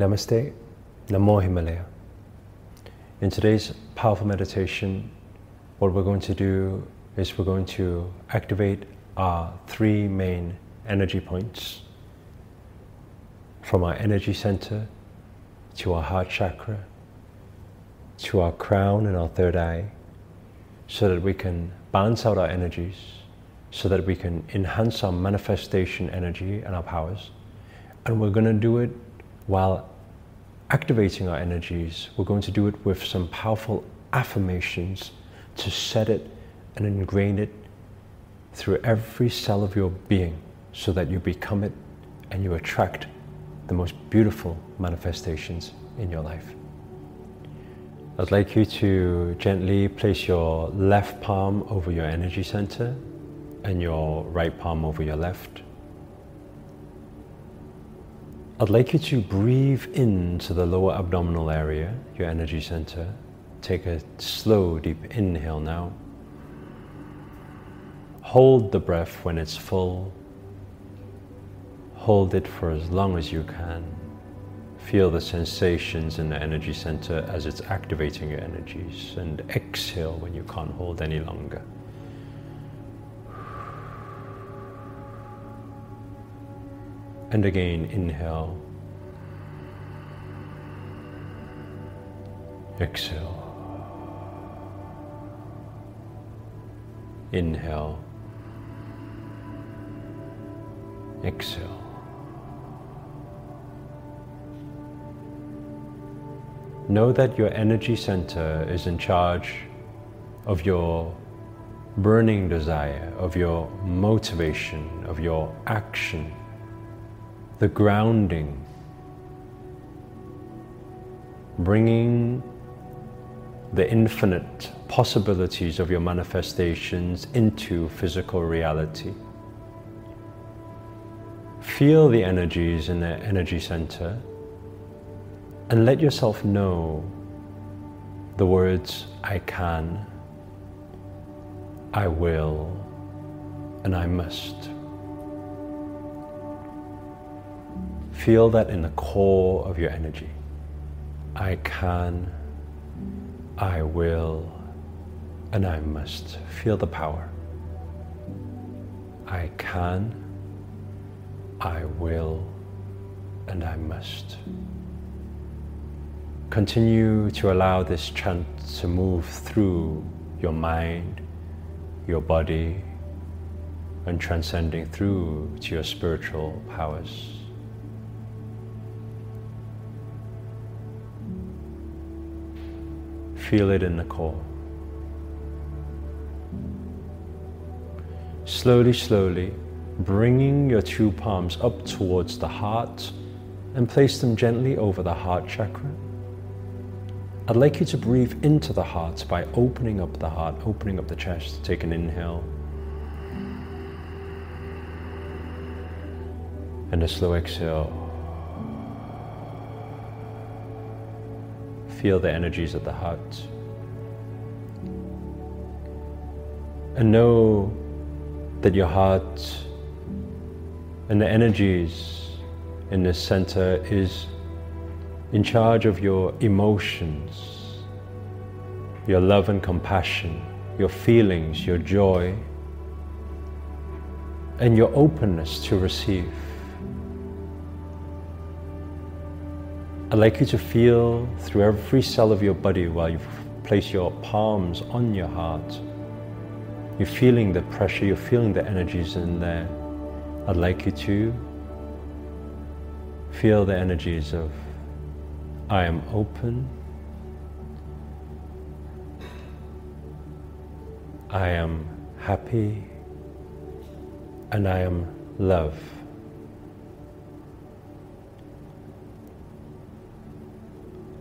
Namaste, Namo Himalaya. In today's powerful meditation, what we're going to do is we're going to activate our three main energy points from our energy center to our heart chakra to our crown and our third eye so that we can balance out our energies, so that we can enhance our manifestation energy and our powers. And we're going to do it while activating our energies. We're going to do it with some powerful affirmations to set it and ingrain it through every cell of your being so that you become it and you attract the most beautiful manifestations in your life. I'd like you to gently place your left palm over your energy center and your right palm over your left. I'd like you to breathe into the lower abdominal area, your energy center. Take a slow, deep inhale now. Hold the breath when it's full. Hold it for as long as you can. Feel the sensations in the energy center as it's activating your energies and exhale when you can't hold any longer. And again, inhale. Exhale. Inhale. Exhale. know that your energy center is in charge of your burning desire, of your motivation, of your action, the grounding, bringing the infinite possibilities of your manifestations into physical reality. Feel the energies in the energy center and let yourself know the words I can, I will, and I must. Feel that in the core of your energy. I can, I will, and I must. Feel the power. I can, I will, and I must. Continue to allow this chant to move through your mind, your body, and transcending through to your spiritual powers. Feel it in the core. Slowly, slowly, bringing your two palms up towards the heart and place them gently over the heart chakra. I'd like you to breathe into the heart by opening up the heart, opening up the chest. Take an inhale. And a slow exhale. Feel the energies of the heart. And know that your heart and the energies in this center is in charge of your emotions, your love and compassion, your feelings, your joy, and your openness to receive. I'd like you to feel through every cell of your body while you place your palms on your heart. You're feeling the pressure, you're feeling the energies in there. I'd like you to feel the energies of I am open. I am happy. And I am love.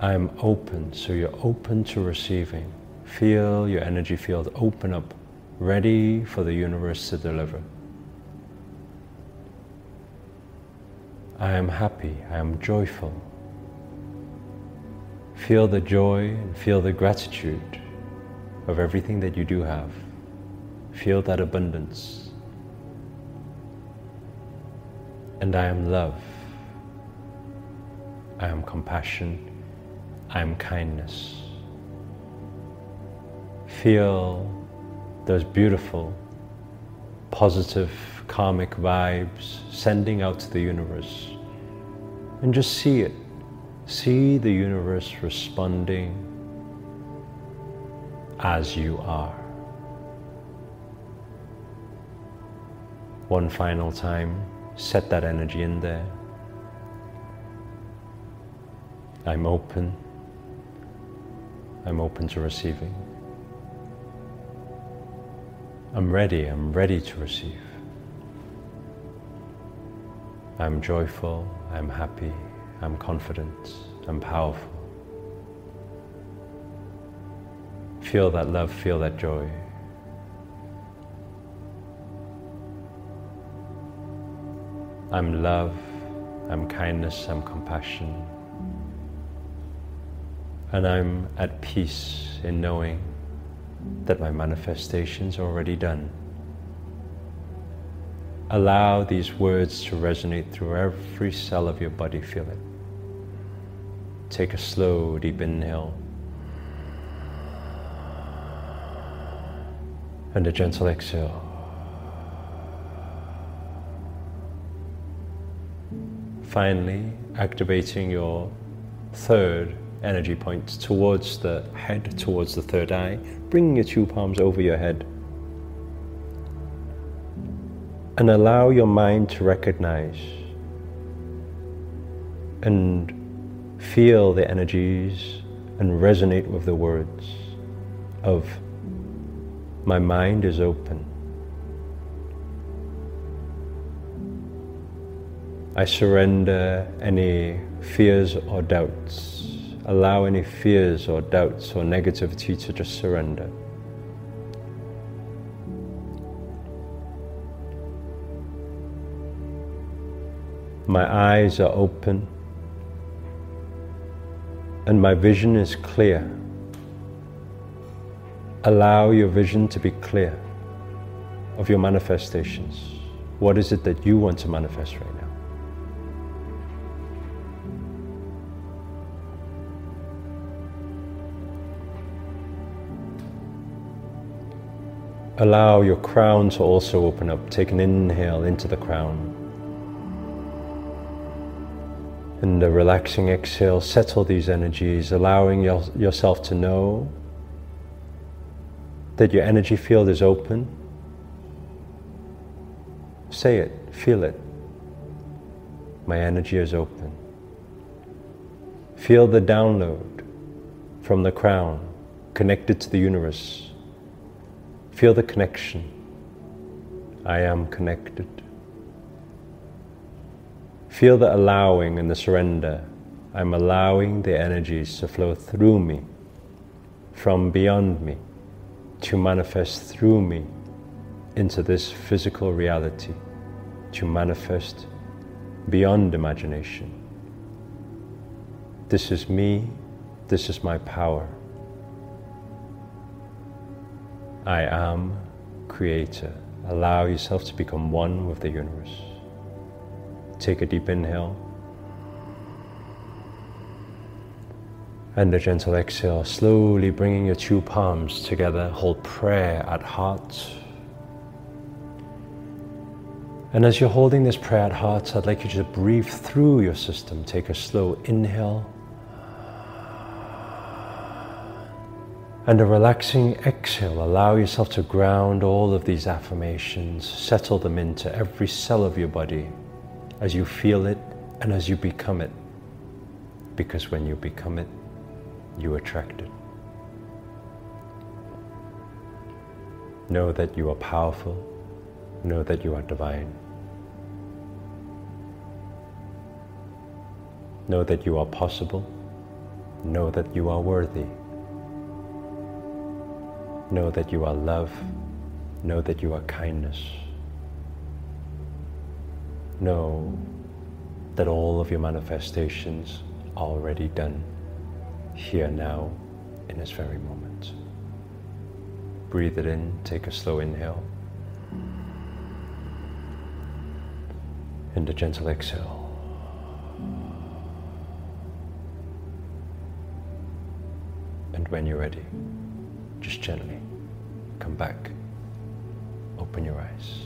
I am open, so you're open to receiving. Feel your energy field open up, ready for the universe to deliver. I am happy, I am joyful. Feel the joy and feel the gratitude of everything that you do have. Feel that abundance. And I am love. I am compassion, I am kindness. Feel those beautiful, positive, karmic vibes sending out to the universe. And just see it. See the universe responding as you are. One final time, set that energy in there. I'm open. I'm open to receiving. I'm ready, I'm ready to receive. I'm joyful, I'm happy, I'm confident, I'm powerful. Feel that love, feel that joy. I'm love, I'm kindness, I'm compassion. And I'm at peace in knowing that my manifestation's already done. Allow these words to resonate through every cell of your body. Feel it. Take a slow, deep inhale. And a gentle exhale. Finally, activating your third energy points towards the head, towards the third eye, bringing your two palms over your head. And allow your mind to recognize and feel the energies and resonate with the words of my mind is open. I surrender any fears or doubts allow any fears or doubts or negativity to just surrender. My eyes are open and my vision is clear. Allow your vision to be clear of your manifestations. What is it that you want to manifest right now? Allow your crown to also open up. Take an inhale into the crown. And a relaxing exhale, settle these energies, allowing your, yourself to know that your energy field is open. Say it, feel it. My energy is open. Feel the download from the crown connected to the universe Feel the connection. I am connected. Feel the allowing and the surrender. I'm allowing the energies to flow through me, from beyond me, to manifest through me into this physical reality, to manifest beyond imagination. This is me, this is my power. I am creator. Allow yourself to become one with the universe. Take a deep inhale. And a gentle exhale, slowly bringing your two palms together. Hold prayer at heart. And as you're holding this prayer at heart, I'd like you to breathe through your system. Take a slow inhale And a relaxing exhale, allow yourself to ground all of these affirmations, settle them into every cell of your body as you feel it and as you become it. Because when you become it, you attract it. Know that you are powerful, know that you are divine. Know that you are possible, know that you are worthy. Know that you are love. Know that you are kindness. Know that all of your manifestations are already done here now in this very moment. Breathe it in, take a slow inhale. And a gentle exhale. And when you're ready, just gently come back, open your eyes.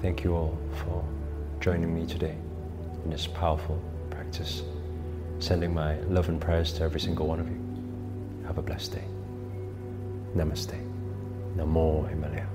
Thank you all for joining me today in this powerful practice. Sending my love and prayers to every single one of you. Have a blessed day. Namaste. Namo Himalaya.